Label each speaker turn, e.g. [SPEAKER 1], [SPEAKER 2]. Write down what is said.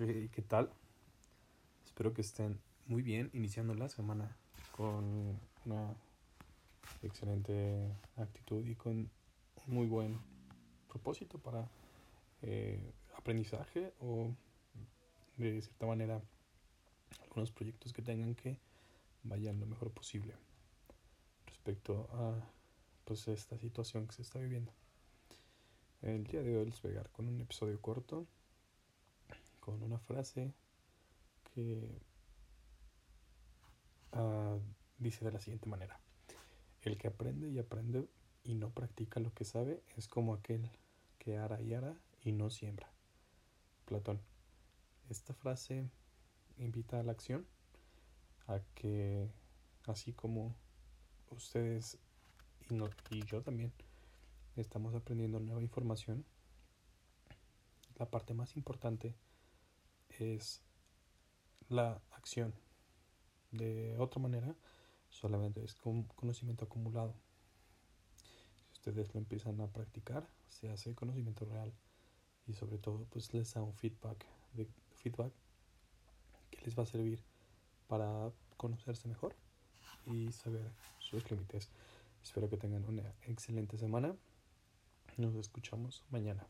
[SPEAKER 1] Eh, ¿Qué tal? Espero que estén muy bien iniciando la semana con una excelente actitud y con muy buen propósito para eh, aprendizaje o de cierta manera algunos proyectos que tengan que vayan lo mejor posible respecto a pues esta situación que se está viviendo. El día de hoy les voy a llegar con un episodio corto con una frase que uh, dice de la siguiente manera. El que aprende y aprende y no practica lo que sabe es como aquel que ara y ara y no siembra. Platón. Esta frase invita a la acción, a que así como ustedes y, y yo también estamos aprendiendo nueva información, la parte más importante es la acción. De otra manera, solamente es con conocimiento acumulado. Si ustedes lo empiezan a practicar, se hace conocimiento real y sobre todo pues les da un feedback de feedback que les va a servir para conocerse mejor y saber sus límites. Espero que tengan una excelente semana. Nos escuchamos mañana.